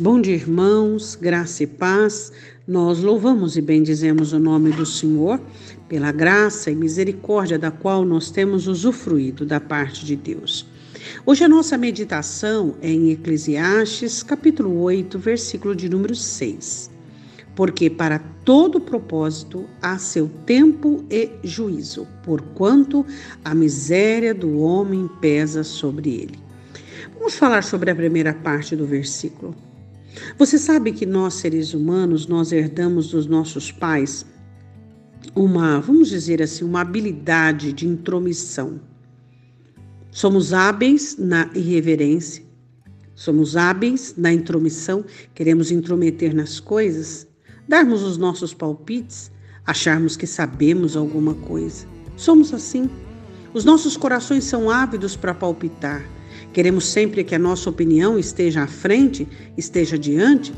Bom dia, irmãos, graça e paz. Nós louvamos e bendizemos o nome do Senhor pela graça e misericórdia da qual nós temos usufruído da parte de Deus. Hoje a nossa meditação é em Eclesiastes, capítulo 8, versículo de número 6. Porque para todo propósito há seu tempo e juízo, porquanto a miséria do homem pesa sobre ele. Vamos falar sobre a primeira parte do versículo. Você sabe que nós seres humanos, nós herdamos dos nossos pais uma, vamos dizer assim, uma habilidade de intromissão. Somos hábeis na irreverência, somos hábeis na intromissão, queremos intrometer nas coisas, darmos os nossos palpites, acharmos que sabemos alguma coisa. Somos assim. Os nossos corações são ávidos para palpitar Queremos sempre que a nossa opinião esteja à frente, esteja diante.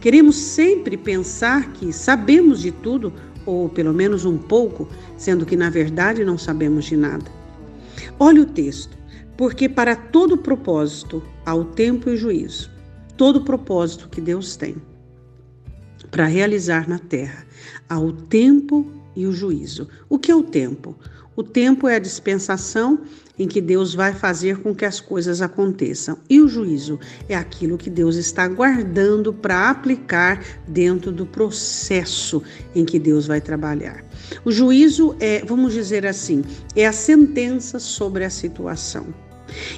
Queremos sempre pensar que sabemos de tudo, ou pelo menos um pouco, sendo que na verdade não sabemos de nada. Olhe o texto, porque para todo propósito há o tempo e o juízo. Todo propósito que Deus tem para realizar na terra há o tempo e o juízo. O que é o tempo? O tempo é a dispensação em que Deus vai fazer com que as coisas aconteçam. E o juízo é aquilo que Deus está guardando para aplicar dentro do processo em que Deus vai trabalhar. O juízo é, vamos dizer assim, é a sentença sobre a situação.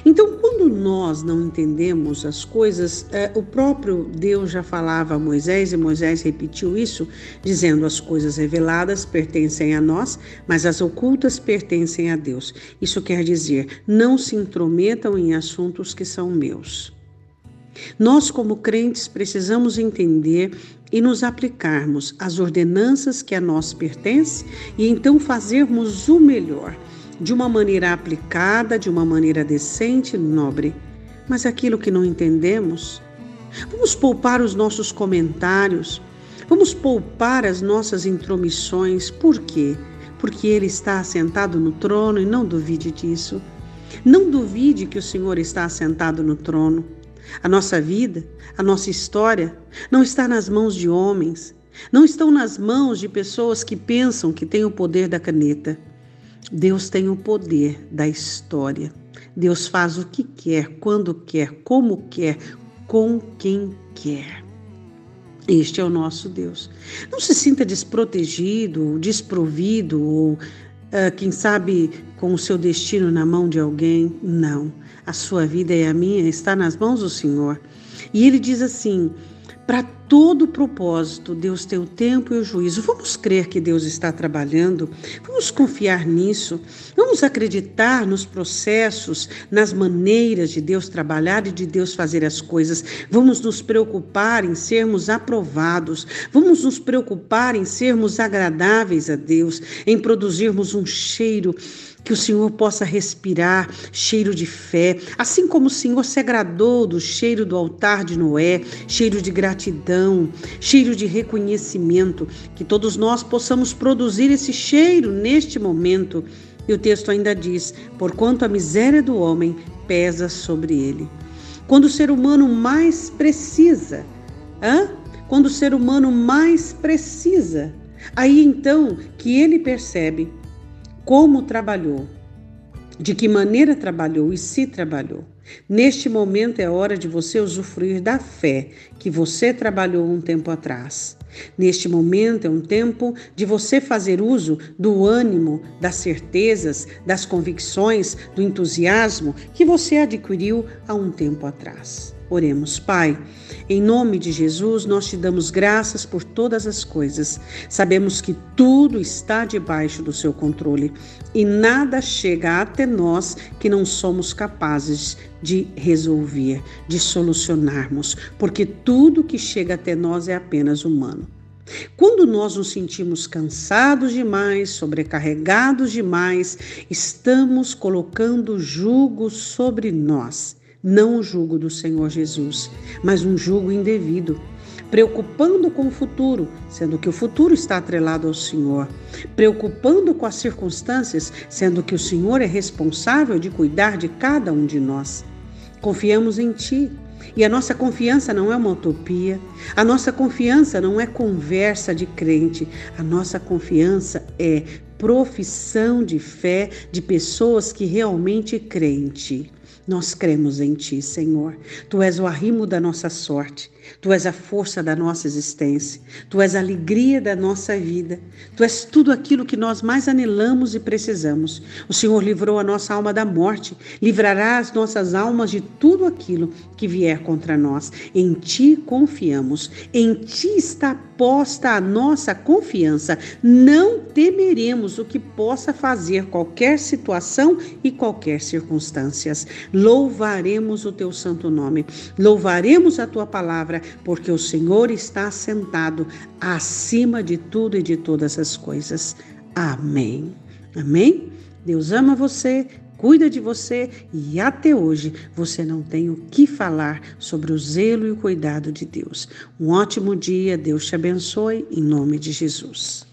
Então, quando nós não entendemos as coisas, é, o próprio Deus já falava a Moisés, e Moisés repetiu isso, dizendo: as coisas reveladas pertencem a nós, mas as ocultas pertencem a Deus. Isso quer dizer: não se intrometam em assuntos que são meus. Nós, como crentes, precisamos entender e nos aplicarmos às ordenanças que a nós pertencem e então fazermos o melhor de uma maneira aplicada, de uma maneira decente e nobre. Mas aquilo que não entendemos, vamos poupar os nossos comentários, vamos poupar as nossas intromissões. Por quê? Porque Ele está assentado no trono e não duvide disso. Não duvide que o Senhor está assentado no trono. A nossa vida, a nossa história não está nas mãos de homens, não estão nas mãos de pessoas que pensam que têm o poder da caneta. Deus tem o poder da história. Deus faz o que quer, quando quer, como quer, com quem quer. Este é o nosso Deus. Não se sinta desprotegido, desprovido ou, uh, quem sabe, com o seu destino na mão de alguém. Não. A sua vida e a minha está nas mãos do Senhor. E ele diz assim: para todo propósito, Deus tem o tempo e o juízo. Vamos crer que Deus está trabalhando, vamos confiar nisso, vamos acreditar nos processos, nas maneiras de Deus trabalhar e de Deus fazer as coisas. Vamos nos preocupar em sermos aprovados, vamos nos preocupar em sermos agradáveis a Deus, em produzirmos um cheiro que o Senhor possa respirar cheiro de fé, assim como o Senhor se agradou do cheiro do altar de Noé, cheiro de gratidão, cheiro de reconhecimento, que todos nós possamos produzir esse cheiro neste momento. E o texto ainda diz: porquanto a miséria do homem pesa sobre ele. Quando o ser humano mais precisa, hã? quando o ser humano mais precisa, aí então que ele percebe como trabalhou, de que maneira trabalhou e se trabalhou. Neste momento é hora de você usufruir da fé que você trabalhou um tempo atrás. Neste momento é um tempo de você fazer uso do ânimo, das certezas, das convicções, do entusiasmo que você adquiriu há um tempo atrás. Oremos, Pai. Em nome de Jesus, nós te damos graças por todas as coisas. Sabemos que tudo está debaixo do seu controle e nada chega até nós que não somos capazes de resolver, de solucionarmos, porque tudo que chega até nós é apenas humano. Quando nós nos sentimos cansados demais, sobrecarregados demais, estamos colocando jugo sobre nós não o jugo do Senhor Jesus, mas um jugo indevido, preocupando com o futuro, sendo que o futuro está atrelado ao Senhor, preocupando com as circunstâncias, sendo que o Senhor é responsável de cuidar de cada um de nós. Confiamos em Ti E a nossa confiança não é uma utopia, a nossa confiança não é conversa de crente, a nossa confiança é profissão de fé de pessoas que realmente creem nós cremos em Ti, Senhor. Tu és o arrimo da nossa sorte. Tu és a força da nossa existência. Tu és a alegria da nossa vida. Tu és tudo aquilo que nós mais anelamos e precisamos. O Senhor livrou a nossa alma da morte. Livrará as nossas almas de tudo aquilo que vier contra nós. Em Ti confiamos. Em Ti está posta a nossa confiança. Não temeremos o que possa fazer qualquer situação e qualquer circunstâncias louvaremos o teu santo nome, louvaremos a tua palavra, porque o Senhor está sentado acima de tudo e de todas as coisas. Amém. Amém? Deus ama você, cuida de você e até hoje você não tem o que falar sobre o zelo e o cuidado de Deus. Um ótimo dia, Deus te abençoe, em nome de Jesus.